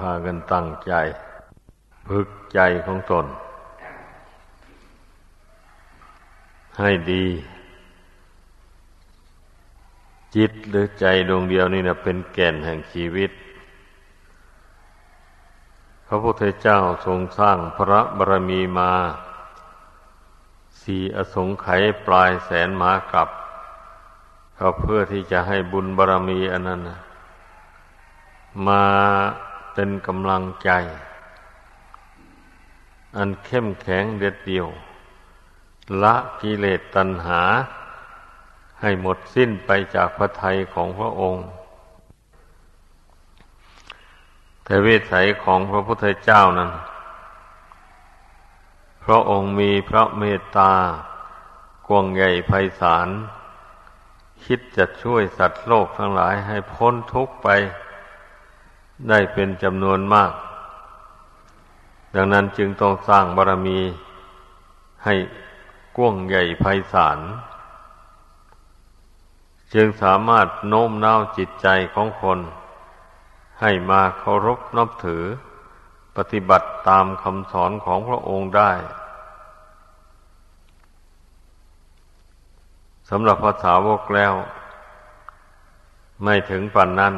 พากันตั้งใจ พึกใจของตน ให้ดี จิตหรือใจดวงเดียวนี่นะเป็นแก่นแห่งชีวิต พระพุทธเจ้าทรงสร้างพระบารมีมาสี่อสงไขยปลายแสนหมากับก็เพื่อที่จะให้บุญบารมีอันนั้นมา เป็นกำลังใจ อันเข้มแข็งเด็ดเดียว ละกิเลสตัณหา ให้หมดสิ้นไปจากพระทัยของพระองค์แต่เวิสัยของพระพุทธเจ้านั้น พระองค์มีพระเมตตากวงใหญ่ไพศาล คิดจะช่วยสัตว์โลกทั้งหลายให้พ้นทุกข์ไป ได้เป็นจำนวนมาก ดังนั้นจึงต้องสร้างบารมีให้กว้างใหญ่ไพศาลจึงสามารถโน้มน้าวจิตใจของคน ให้มาเคารพนับถือ ปฏิบัติตามคำสอนของพระองค์ได้สำหรับภาษาวกแล้ว ไม่ถึงปันนั้น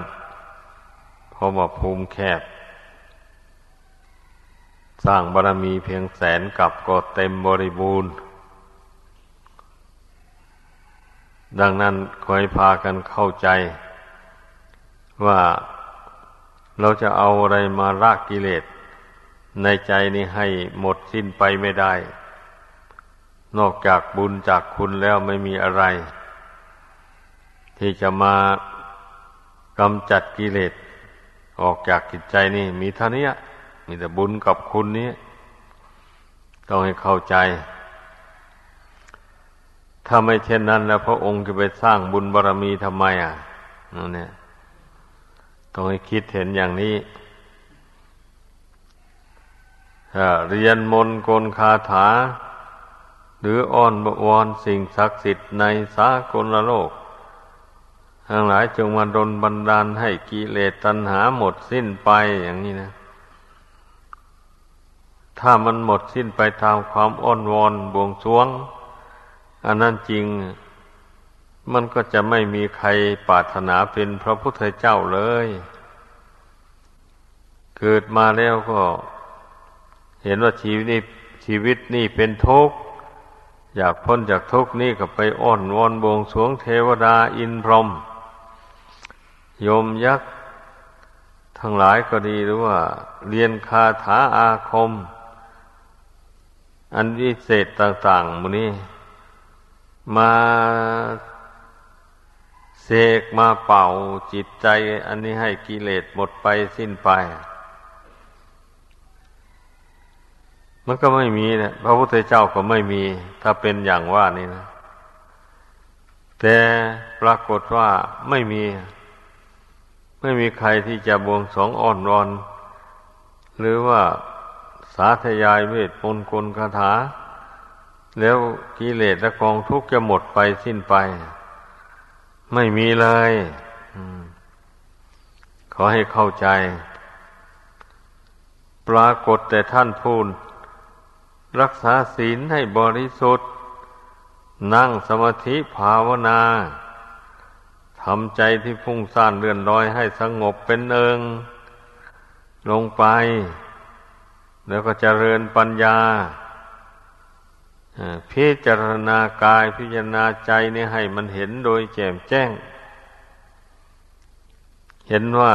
เพราะว่าภูมิแคบ สร้างบารมีเพียงแสนกับก็เต็มบริบูรณ์ ดังนั้นคอยพากันเข้าใจ ว่าเราจะเอาอะไรมาลากกิเลส ในใจนี้ให้หมดสิ้นไปไม่ได้ นอกจากบุญจากคุณแล้วไม่มีอะไร ที่จะมากำจัดกิเลส ออกจากจิตใจนี่มีเท่านี้มีแต่บุญกับคุณนี้ ต้องให้เข้าใจ ถ้าไม่เช่นนั้น แล้วพระองค์จะไปสร้างบุญบารรมีทำไมอะนั่นเนี่ยต้องให้คิดเห็นอย่างนี้เรียนมนกลคาถา หรืออ้อนบวรสิ่งศักดิ์สิทธิ์ในสากลโลก ทั้งหลายจงมาดลบันดาลให้กิเลสตัณหาหมดสิ้นไปอย่างนี้นะ ถ้ามันหมดสิ้นไปตามความอ้อนวอนบวงสวง อันนั้นจริง มันก็จะไม่มีใครปรารถนาเป็นพระพุทธเจ้าเลย เกิดมาแล้วก็ เห็นว่าชีวิตนี้ชีวิตนี่เป็นทุกข์อยากพ้นจากทุกข์นี่ก็ไปอ้อนวอนบวงสวงเทวดาอินพรหม โยมยักษ์ทั้งหลายก็ดีหรือว่า เรียนคาถาอาคม อันวิเศษต่างๆมูนี้ มาเสกมาเป่าจิตใจ อันนี้ให้กิเลสหมดไปสิ้นไป มันก็ไม่มีนะพระพุทธเจ้าก็ไม่มี ถ้าเป็นอย่างว่านี่นะ แต่ปรากฏว่าไม่มี ไม่มีใครที่จะบวงสองอ่อนรอนหรือว่าสาธยายเวทมนต์กลคาถา แล้วกิเลสและกองทุกข์จะหมดไปสิ้นไป ไม่มีเลยขอให้เข้าใจ ปรากฏแต่ท่านพูนรักษาศีลให้บริสุทธิ์ นั่งสมาธิภาวนา ทำใจที่พุ่งซ่านเลื่อนลอยให้สงบเป็นเอิง ลงไป แล้วก็เจริญปัญญาพิจารณากายพิจารณาใจนี่ให้มันเห็นโดยแจ่มแจ้ง เห็นว่า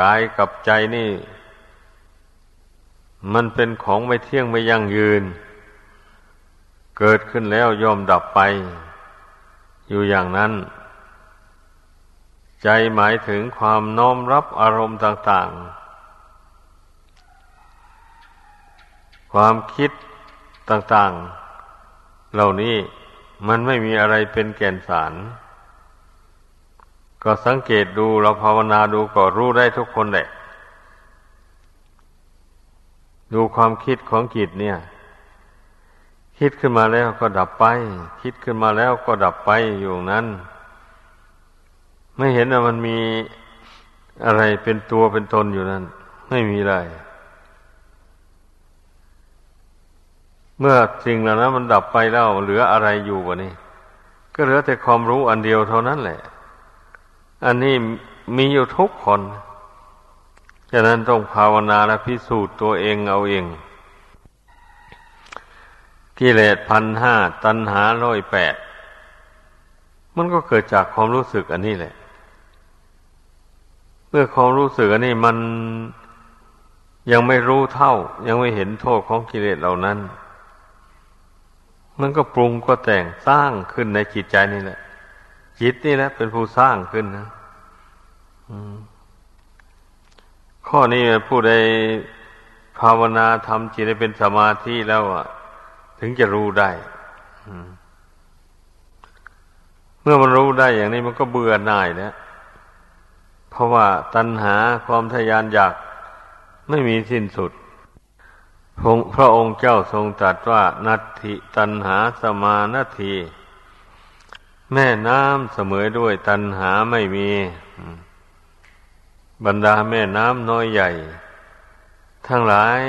กายกับใจนี่ มันเป็นของไม่เที่ยงไม่ยั่งยืน เกิดขึ้นแล้วยอมดับไป อยู่อย่างนั้น ใจหมายถึงความน้อมรับอารมณ์ต่าง ๆ ความคิดต่าง ๆ เหล่านี้มันไม่มีอะไรเป็นแก่นสาร ก็สังเกตดูเราภาวนาดูก็รู้ได้ทุกคนแหละ ดูความคิดของจิตเนี่ย คิดขึ้นมาแล้วก็ดับไป คิดขึ้นมาแล้วก็ดับไปอยู่นั้น ไม่เห็นว่ามันมีอะไรเป็นตัวเป็นตนอยู่นั่น ไม่มีเลยเมื่อสิ่งเหล่านั้นมันดับไปแล้วเหลืออะไรอยู่วะนี่ก็เหลือแต่ความรู้อันเดียวเท่านั้นแหละ อันนี้มีอยู่ทุกคนฉะนั้นต้องภาวนาและพิสูจน์ตัวเองเอาเองกิเลสพันห้าตัณหาร้อยแปดมันก็เกิดจากความรู้สึกอันนี้แหละ มื่อความรู้สึกอันนี้มันยังไม่รู้เท่า ยังไม่เห็นโทษของกิเลสเหล่านั้น มันก็ปรุงก็แต่งสร้างขึ้นในจิตใจนี่แหละ จิตนี่แหละเป็นผู้สร้างขึ้นนะข้อนี้ผู้ใดภาวนาทำจิตให้เป็นสมาธิแล้วอะ ถึงจะรู้ได้เมื่อมันรู้ได้อย่างนี้มันก็เบื่อหน่ายนะ เพราะว่าตัณหาความทยานอยากไม่มีสิ้นสุด พระองค์เจ้าทรงตรัสว่านัตถิตัณหาสมานาที แม่น้ำเสมอด้วยตัณหาไม่มี บรรดาแม่น้ำน้อยใหญ่ ทั้งหลาย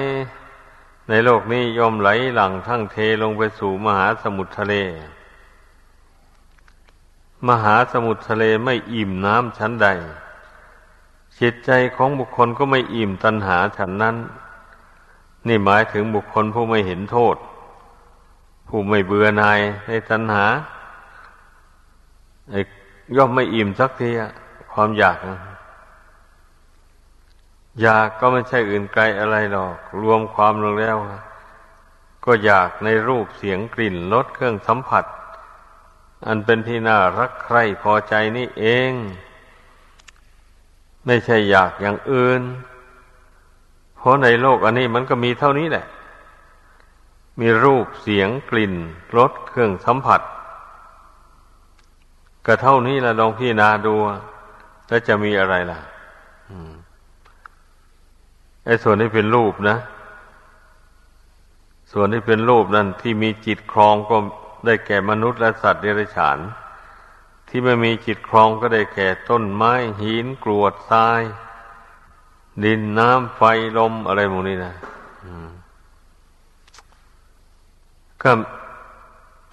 ในโลกนี้ย่อมไหลหลังทั้งเทลงไปสู่มหาสมุทรทะเล มหาสมุทรทะเลไม่อิ่มน้ำชั้นใด จิตใจของบุคคลก็ไม่อิ่มตัณหาฉันนั้น นี่หมายถึงบุคคลผู้ไม่เห็นโทษ ผู้ไม่เบื่อหน่ายในตัณหาย่อมไม่อิ่มสักทีความอยากอยากก็ไม่ใช่อื่นไกลอะไรหรอก รวมความลงแล้ว ก็อยากในรูปเสียงกลิ่นรสเครื่องสัมผัส อันเป็นที่น่ารักใคร่พอใจนี่เอง ไม่ใช่อยากอย่างอื่น เพราะในโลกอันนี้มันก็มีเท่านี้แหละ มีรูปเสียงกลิ่นรสเครื่องสัมผัส ก็เท่านี้ละลองพี่นาดู แล้วจะมีอะไรล่ะไอ้ส่วนที่เป็นรูปนะ ส่วนที่เป็นรูปนั่นที่มีจิตครองก็ได้แก่มนุษย์และสัตว์เดรัจฉาน ที่ไม่มีจิตครองก็ได้แก่ต้นไม้หินกรวดทราย ดินน้ำไฟลมอะไรหมดนี้นะก็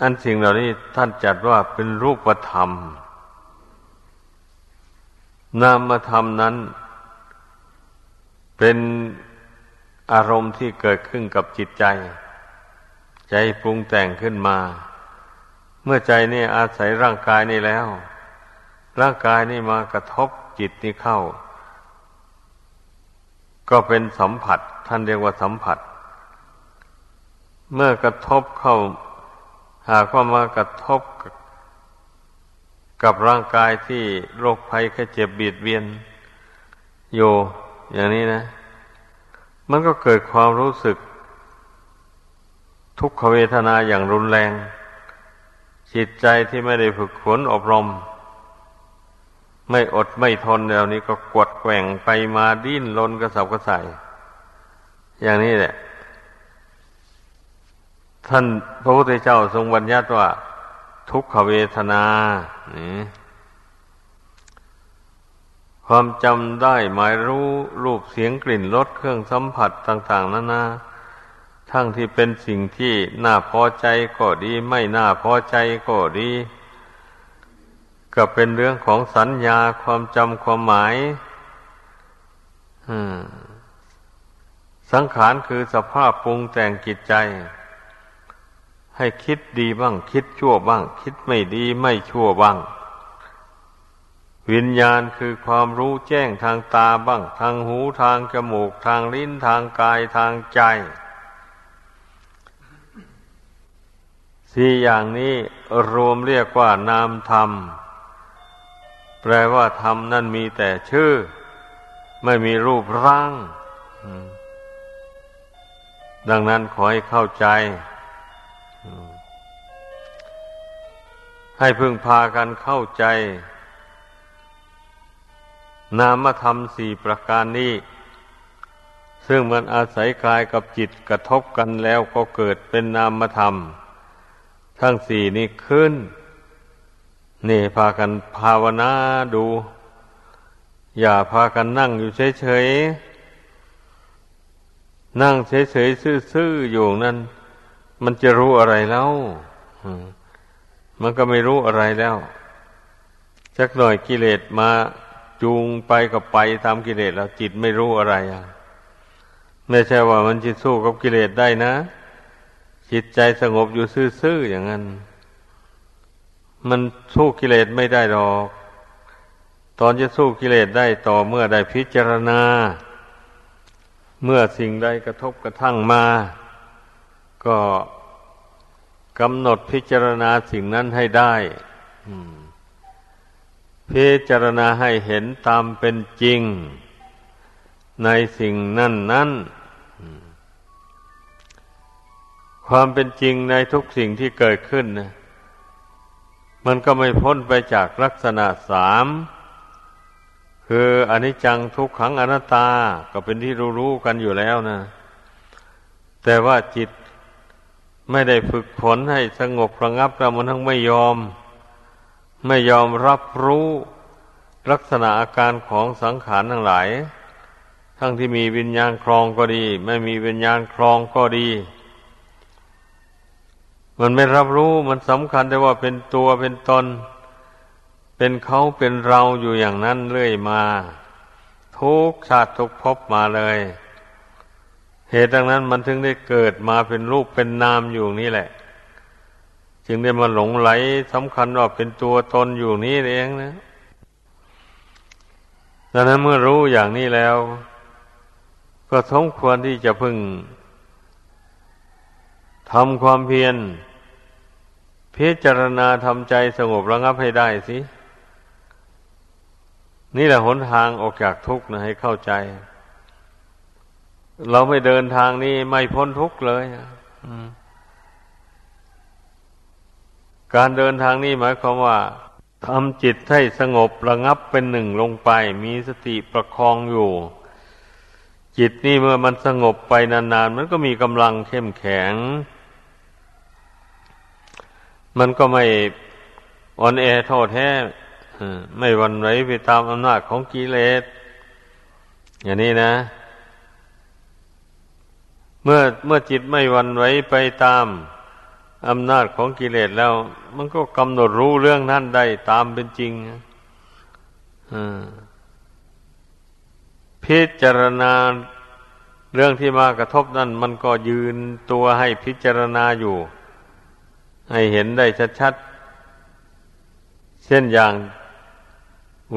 อันสิ่งเหล่านี้ท่านจัดว่าเป็นรูปธรรม นามธรรมนั้น เป็นอารมณ์ที่เกิดขึ้นกับจิตใจ ใจปรุงแต่งขึ้นมา เมื่อใจนี่อาศัยร่างกายนี่แล้ว ร่างกายนี่มากระทบจิตนี่เข้า ก็เป็นสัมผัส ท่านเรียกว่าสัมผัส เมื่อกระทบเข้า หากว่ามากระทบกับร่างกายที่โรคภัยแค่เจ็บเบียดเบียนอยู่อย่างนี้นะ มันก็เกิดความรู้สึก ทุกขเวทนาอย่างรุนแรง จิตใจที่ไม่ได้ฝึกฝนอบรม ไม่อดไม่ทนเดี๋ยวนี้ก็กดแกว่งไปมาดิ้นรนกระสับกระส่ายอย่างนี้แหละ ท่านพระพุทธเจ้าทรงบัญญัติว่า ทุกขเวทนานี่ความจำได้หมายรู้รูปเสียงกลิ่นรสเครื่องสัมผัสต่าง ๆนานา ทั้งที่เป็นสิ่งที่น่าพอใจก็ดี ไม่น่าพอใจก็ดี ก็เป็นเรื่องของสัญญาความจำความหมายสังขารคือสภาพปรุงแต่งจิตใจ ให้คิดดีบ้าง คิดชั่วบ้าง คิดไม่ดีไม่ชั่วบ้าง วิญญาณคือความรู้แจ้งทางตาบ้าง ทางหูทางจมูก ทางลิ้นทางกายทางใจ สี่อย่างนี้รวมเรียกว่านามธรรม แปลว่าธรรมนั่นมีแต่ชื่อ ไม่มีรูปร่าง ดังนั้นขอให้เข้าใจ ให้พึงพากันเข้าใจ นามธรรมสี่ประการนี้ ซึ่งมันอาศัยกายกับจิตกระทบกันแล้วก็เกิดเป็นนามธรรม ทั้งสี่นี้ขึ้น นี่พากันภาวนาดู อย่าพากันนั่งอยู่เฉยๆ นั่งเฉยๆซื่อๆอยู่นั่น มันจะรู้อะไรแล้วมันก็ไม่รู้อะไรแล้วสักหน่อยกิเลสมาจูงไปก็ไปตามกิเลสแล้วจิตไม่รู้อะไรอะ ไม่ใช่ว่ามันจะสู้กับกิเลสได้นะ จิตใจสงบอยู่ซื่อๆอย่างนั้น มันสู้กิเลสไม่ได้หรอก ตอนจะสู้กิเลสได้ต่อเมื่อได้พิจารณา เมื่อสิ่งใดกระทบกระทั่งมา ก็กำหนดพิจารณาสิ่งนั้นให้ได้พิจารณาให้เห็นตามเป็นจริง ในสิ่งนั้นนั้น ความเป็นจริงในทุกสิ่งที่เกิดขึ้นนะมันก็ไม่พ้นไปจากลักษณะสามคืออนิจจังทุกขังอนัตตาก็เป็นที่รู้ๆกันอยู่แล้วนะแต่ว่าจิตไม่ได้ฝึกฝนให้สงบระงับแล้วมันทั้งไม่ยอม ไม่ยอมรับรู้ลักษณะอาการของสังขารทั้งหลาย ทั้งที่มีวิญญาณครองก็ดี ไม่มีวิญญาณครองก็ดี มันไม่รับรู้มันสำคัญแต่ว่าเป็นตัวเป็นตน เป็นเขาเป็นเราอยู่อย่างนั้นเรื่อยมา ทุกชาติทุกภพมาเลย เหตุดังนั้นมันถึงได้เกิดมาเป็นรูปเป็นนามอยู่นี่แหละ จึงได้มาหลงไหลสำคัญว่าเป็นตัวตนอยู่นี่เองนะดังนั้นเมื่อรู้อย่างนี้แล้ว ก็สมควรที่จะพึง ทำความเพียรพิจารณาทำใจสงบระงับให้ได้สิ นี่แหละหนทางออกจากทุกข์นะให้เข้าใจ เราไม่เดินทางนี้ไม่พ้นทุกข์เลยการเดินทางนี้หมายความว่าทำจิตให้สงบระงับเป็นหนึ่งลงไป มีสติประคองอยู่ จิตนี่เมื่อมันสงบไปนานๆ มันก็มีกำลังเข้มแข็ง มันก็ไม่อ่อนแอโทษแท้ไม่วันไหวไปตามอำนาจของกิเลส อย่างนี้นะ เมื่อเมื่อจิตไม่วันไหวไปตามอำนาจของกิเลสแล้ว มันก็กำหนดรู้เรื่องนั้นได้ตามเป็นจริงพิจารณาเรื่องที่มากระทบนั่นมันก็ยืนตัวให้พิจารณาอยู่ ให้เห็นได้ชัดๆ เช่นอย่าง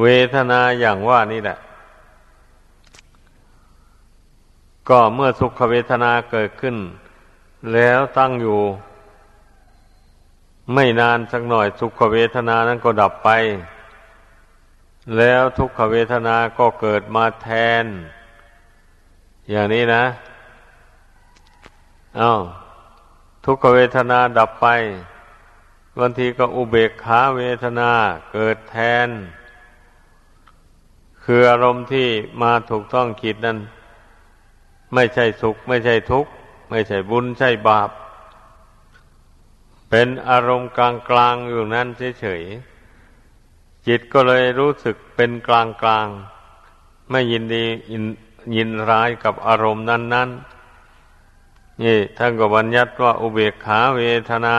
เวทนาอย่างว่านี่แหละ ก็เมื่อสุขเวทนาเกิดขึ้น แล้วตั้งอยู่ ไม่นานสักหน่อยสุขเวทนานั้นก็ดับไป แล้วทุกขเวทนาก็เกิดมาแทน อย่างนี้นะอา้าว ทุกขเวทนาดับไปบางทีก็อุเบกขาเวทนาเกิดแทน คืออารมณ์ที่มาถูกต้องคิดนั้น ไม่ใช่สุข ไม่ใช่ทุกข์ ไม่ใช่บุญใช่บาป เป็นอารมณ์กลางกลางอยู่นั้นเฉยๆจิตก็เลยรู้สึกเป็นกลางกลางไม่ยินดียินยินร้ายกับอารมณ์นั้น ๆ นี่ท่านก็บัญญัติว่าอุเบกขาเวทนา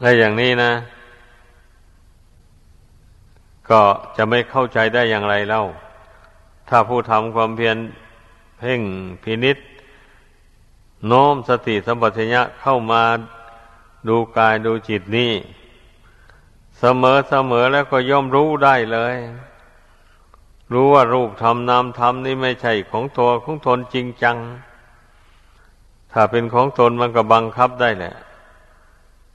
และอย่างนี้นะ ก็จะไม่เข้าใจได้อย่างไรเล่า ถ้าผู้ทำความเพียรเพ่งพินิษโน้มสติสัมปชัญญะเข้ามาดูกายดูจิตนี่ เสมอเสมอแล้วก็ย่อมรู้ได้เลย รู้ว่ารูปธรรมนามธรรมนี่ไม่ใช่ของตัวของตนจริงจัง ถ้าเป็นของตนมันก็บังคับได้แหละ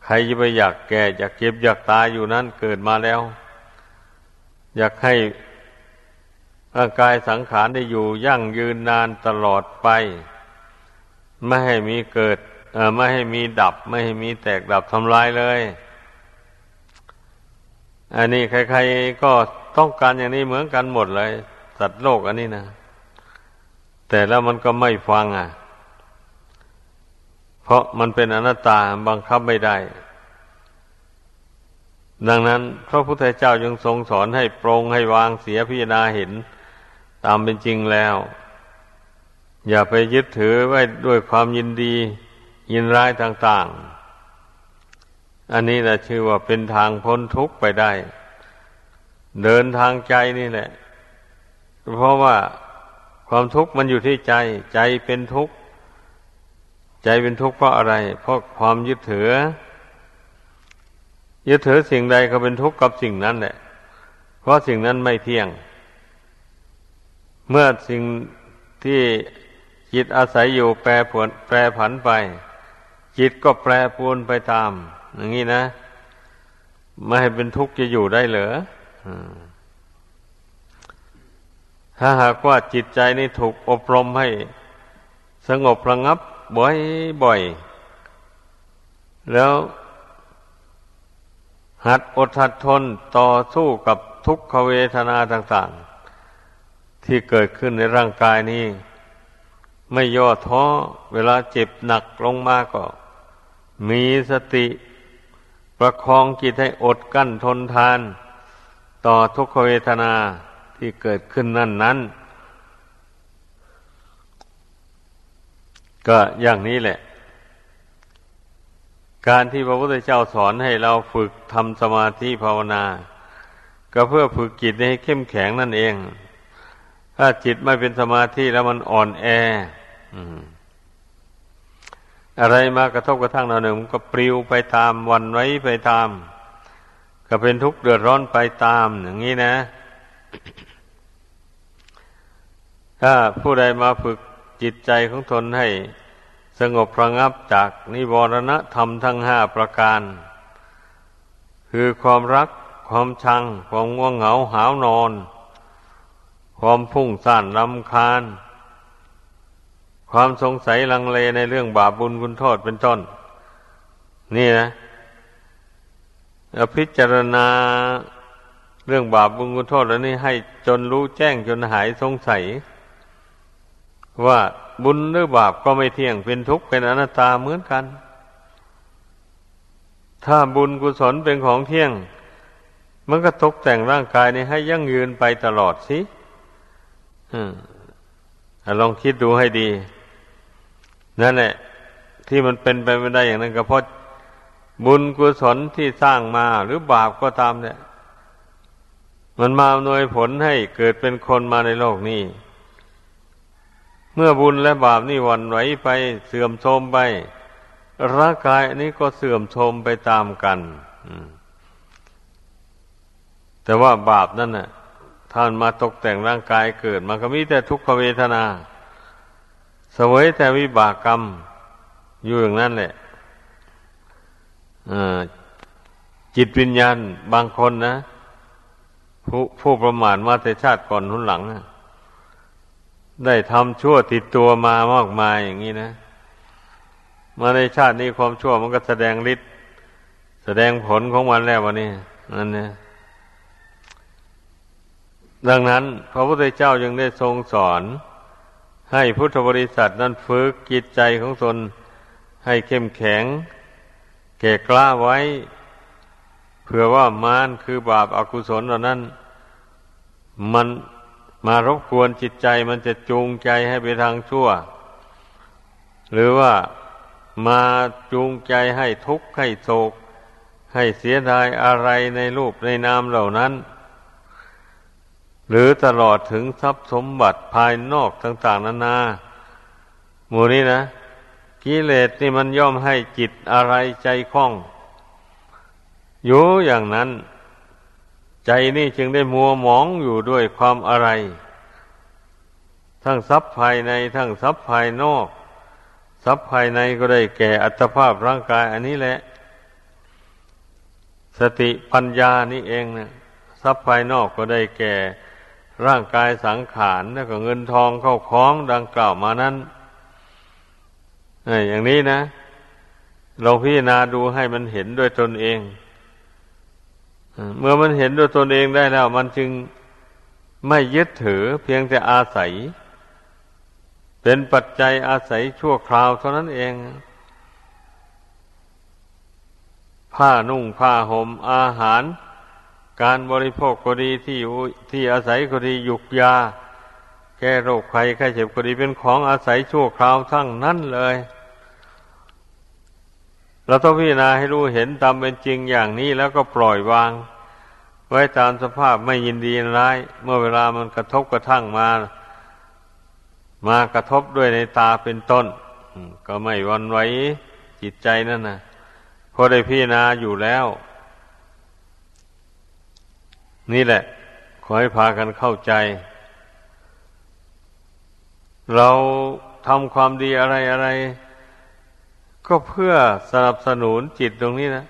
ใครจะไปอยากแก่อยากเจ็บอยากตายอยู่นั้นเกิดมาแล้ว อยากให้ร่างกายสังขารได้อยู่ยั่งยืนนานตลอดไป ไม่ให้มีเกิดไม่ให้มีดับ ไม่ให้มีแตกดับทำลายเลย อันนี้ใครๆก็ต้องการอย่างนี้เหมือนกันหมดเลยสัตว์โลกอันนี้นะ แต่แล้วมันก็ไม่ฟังอะ เพราะมันเป็นอนัตตาบังคับไม่ได้ ดังนั้นพระพุทธเจ้ายังทรงสอนให้ปรงให้วางเสียพิจารณาเห็น ตามเป็นจริงแล้ว อย่าไปยึดถือไว้ด้วยความยินดี ยินร้ายต่าง ๆ อันนี้นะชื่อว่าเป็นทางพ้นทุกข์ไปได้ เดินทางใจนี่แหละ เพราะว่าความทุกข์มันอยู่ที่ใจ ใจเป็นทุกข์ใจเป็นทุกข์เพราะอะไร เพราะความยึดถือ ยึดถือสิ่งใดก็เป็นทุกข์กับสิ่งนั้นแหละ เพราะสิ่งนั้นไม่เที่ยง เมื่อสิ่งที่จิตอาศัยอยู่แปรผลแปรผันไป จิตก็แปรปวนไปตาม อย่างนี้นะไม่ให้เป็นทุกข์จะอยู่ได้เหรอถ้าหากว่าจิตใจนี่ถูกอบรมให้ สงบระงับบ่อยๆ แล้ว หัดอดหัดทนต่อสู้กับทุกขเวทนาต่าง ๆ ที่เกิดขึ้นในร่างกายนี้ ไม่ย่อท้อเวลาเจ็บหนักลงมาก็ มีสติ ประคองจิตให้อดกั้นทนทาน ต่อทุกขเวทนาที่เกิดขึ้นนั่นนั้น ก็อย่างนี้แหละ การที่พระพุทธเจ้าสอนให้เราฝึกทำสมาธิภาวนา ก็เพื่อฝึกจิตให้เข้มแข็งนั่นเอง ถ้าจิตไม่เป็นสมาธิแล้วมันอ่อนแอ อ อะไรมากระทบกระทั่งเราหนึ่งก็ปลิวไปตามวันไว้ไปตาม ก็เป็นทุกข์เดือดร้อนไปตามอย่างนี้นะ ถ้าผู้ใดมาฝึกจิตใจของตนให้สงบระงับจากนิวรณธรรมทั้งห้าประการ คือความรักความชัง ความง่วงเหงาหาวนอน ความพุ่งซ่านลำคาญ ความสงสัยลังเลในเรื่องบาปบุญคุณโทษเป็นต้น นี่นะพิจารณาเรื่องบาปบุญคุณโทษแล้วนี่ให้จนรู้แจ้งจนหายสงสัย ว่าบุญหรือบาปก็ไม่เที่ยงเป็นทุกข์เป็นอนัตตาเหมือนกัน ถ้าบุญกุศลเป็นของเที่ยง มันก็ตกแต่งร่างกายนี้ให้ยั่งยืนไปตลอดสิลองคิดดูให้ดี นั่นแหละ ที่มันเป็นไปไม่ได้อย่างนั้น ก็เพราะบุญกุศลที่สร้างมาหรือบาปก็ตามเนี่ย มันมาอำนวยผลให้เกิดเป็นคนมาในโลกนี้ เมื่อบุญและบาปนี่วันไหวไปเสื่อมโทรมไปร่างกายนนี้ก็เสื่อมโทรมไปตามกันแต่ว่าบาปนั่นน่ะท่านมาตกแต่งร่างกายเกิดมันก็มีแต่ทุกขเวทนา สวยแต่วิบากกรรม อยู่อย่างนั้นแหละจิตวิญญาณบางคนนะ ผู้ผู้ประมาทมาแต่ชาติก่อนหุนหลังนะได้ทำชั่วติดตัวมามากมายอย่างนี้นะ มาในชาตินี้ความชั่วมันก็แสดงฤทธิ์แสดงผลของมันแล้ววันนี้นั่นเนี่ยดังนั้น พระพุทธเจ้ายังได้ทรงสอน ให้พุทธบริษัทนั้นฝึกจิตใจของตนให้เข้มแข็ง แก่กล้าไว้เผื่อว่ามารคือบาปอากุศลเหล่านั้น มันมารบกวนจิตใจมันจะจูงใจให้ไปทางชั่ว หรือว่ามาจูงใจให้ทุกข์ให้โศก ให้เสียดายอะไรในรูปในนามเหล่านั้น หรือตลอดถึงทรัพย์สมบัติภายนอกต่าง ๆนานาหมู่นี้นะกิเลสนี่มันย่อมให้จิตอะไรใจคล่อง อยู่อย่างนั้น ใจนี่จึงได้มัวหมองอยู่ด้วยความอะไร ทั้งทรัพย์ภายในทั้งทรัพย์ภายนอก ทรัพย์ภายในก็ได้แก่อัตภาพร่างกายอันนี้แหละ สติปัญญานี่เองนะทรัพย์ภายนอกก็ได้แก่ ร่างกายสังขารแล้วก็เงินทองเข้าคล้องดังกล่าวมานั้นอย่างนี้นะ เราพิจารณาดูให้มันเห็นด้วยตนเอง เมื่อมันเห็นด้วยตนเองได้แล้ว มันจึงไม่ยึดถือเพียงแต่อาศัย เป็นปัจจัยอาศัยชั่วคราวเท่านั้นเอง ผ้านุ่งผ้าหม่มอาหาร การบริโภคก็ดีที่อยู่ที่อาศัยก็ดียุกยา แก้โรคภัยไข้เจ็บก็ดีเป็นของอาศัยชั่วคราวทั้งนั้นเลย เราต้องพิจารณาให้รู้เห็นตามเป็นจริงอย่างนี้แล้วก็ปล่อยวาง ไว้ตามสภาพไม่ยินดีร้าย เมื่อเวลามันกระทบกระทั่งมา มากระทบด้วยในตาเป็นต้น ก็ไม่วันไหวจิตใจนั่นนะพอได้พิจารณาอยู่แล้ว นี่แหละ ขอให้พากันเข้าใจ เราทำความดีอะไรอะไร ก็เพื่อสนับสนุนจิตตรงนี้นะ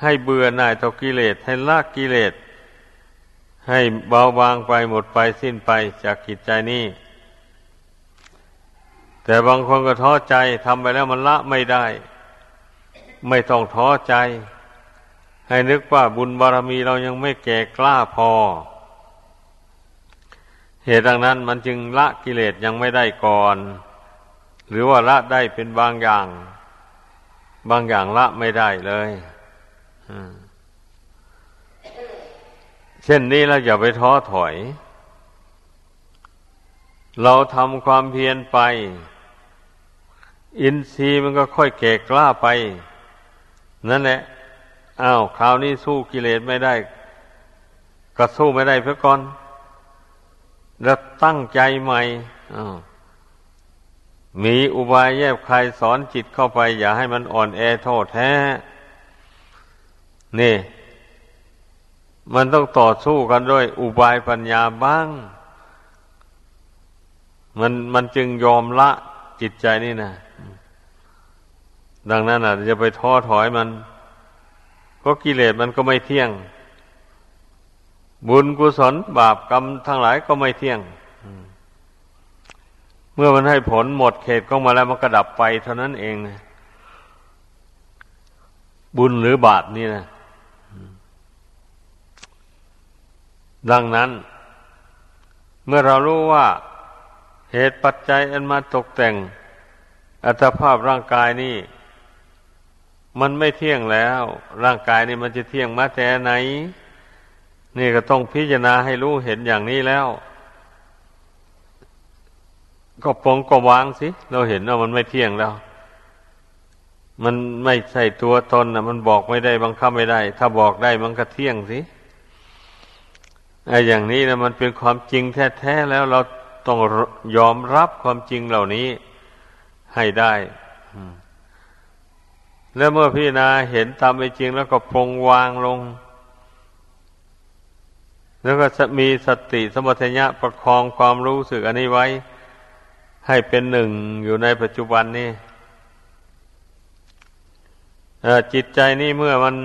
ให้เบื่อหน่ายต่อกิเลส ให้ละกกิเลส ให้เบาบางไปหมดไปสิ้นไปจากจิตใจนี้ แต่บางคนก็ท้อใจทำไปแล้วมันละไม่ได้ ไม่ต้องท้อใจ ให้นึกว่าบุญบารมีเรายังไม่แก่กล้าพอ เหตุดังนั้นมันจึงละกิเลสยังไม่ได้ก่อน หรือว่าละได้เป็นบางอย่าง บางอย่างละไม่ได้เลยเช่นนี้เราอย่าไปท้อถอย เราทำความเพียรไป อินทรีย์มันก็ค่อยแก่กล้าไป นั่นแหละ อ้าวคราวนี้สู้กิเลสไม่ได้ ก็สู้ไม่ได้เพื่อก่อน แล้วตั้งใจใหม่อ้าวมีอุบายแยบคายสอนจิตเข้าไป อย่าให้มันอ่อนแอโทษแท้ นี่ มันต้องต่อสู้กันด้วย อุบายปัญญาบ้าง มันมันจึงยอมละจิตใจนี่นะดังนั้นอะจะไปท้อถอยมัน ก็กิเลสมันก็ไม่เที่ยง บุญกุศลบาปกรรมทั้งหลายก็ไม่เที่ยง เมื่อมันให้ผลหมดเขตก็มาแล้วมันก็ดับไปเท่านั้นเองนะบุญหรือบาปนี่นะ ดังนั้น เมื่อเรารู้ว่า เหตุปัจจัยอันมาตกแต่ง อัตภาพร่างกายนี้ มันไม่เที่ยงแล้ว ร่างกายนี่มันจะเที่ยงมาแต่ไหน นี่ก็ต้องพิจารณาให้รู้เห็นอย่างนี้แล้ว ก็ปงก็วางสิ เราเห็นว่ามันไม่เที่ยงแล้ว มันไม่ใช่ตัวตนนะมันบอกไม่ได้บังคับไม่ได้ ถ้าบอกได้มันก็เที่ยงสิไอ้อย่างนี้นะมันเป็นความจริงแท้ๆแล้วเราต้องยอมรับความจริงเหล่านี้ให้ได้ แล้วเมื่อพี่นาเห็นตามเป็นจริงแล้วก็ปรงวางลง แล้วก็มีสติสมัญญะประคองความรู้สึกอันนี้ไว้ ให้เป็นหนึ่งอยู่ในปัจจุบันนี้จิตใจนี่เมื่อมัน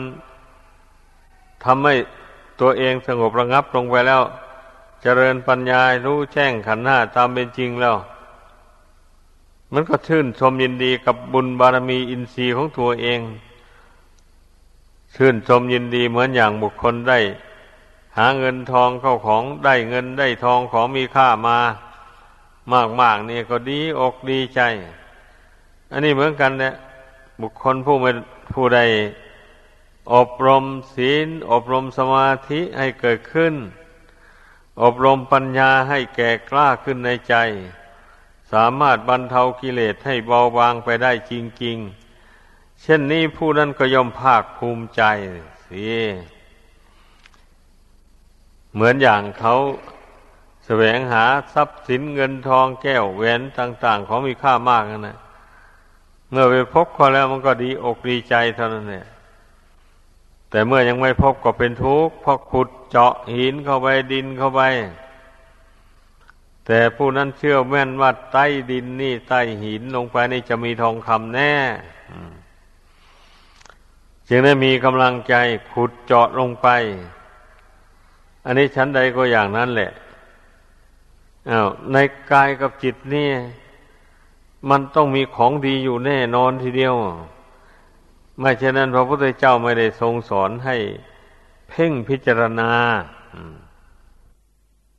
ทำให้ตัวเองสงบระงับลงไปแล้ว เจริญปัญญารู้แจ้งขันธ์ห้าตามเป็นจริงแล้ว มันก็ชื่นชมยินดีกับบุญบารมีอินทรีย์ของตัวเอง ชื่นชมยินดีเหมือนอย่างบุคคลได้ หาเงินทองเข้าของได้เงินได้ทองของมีค่ามามากๆนี่ก็ดีอกดีใจ อันนี้เหมือนกันเนี่ยบุคคลผู้ไม่ผู้ใดอบรมศีล อบรมสมาธิให้เกิดขึ้น อบรมปัญญาให้แก่กล้าขึ้นในใจามารถบรรเทากิเลสให้เบาบางไปได้จริง ๆ เช่นนี้ผู้นั้นก็ย่อมภาคภูมิใจสิเหมือนอย่างเขาแสวงหาทรัพย์สินเงินทองแก้วแหวนต่าง ๆ ของมีค่ามากนะ เมื่อไปพบเขาแล้วมันก็ดีอกดีใจเท่านั้นเนี่ยแต่เมื่อยังไม่พบก็เป็นทุกข์เพราะขุดเจาะหินเข้าไปดินเข้าไป แต่ผู้นั้นเชื่อแม่นว่าใต้ดินนี่ใต้หินลงไปนี่จะมีทองคำแน่จึงได้มีกำลังใจขุดเจาะลงไป อันนี้ชั้นใดก็อย่างนั้นแหละอา้าวในกายกับจิตนี่ มันต้องมีของดีอยู่แน่นอนทีเดียว ไม่เช่นนั้นพระพุทธเจ้าไม่ได้ทรงสอนให้เพ่งพิจารณาอืม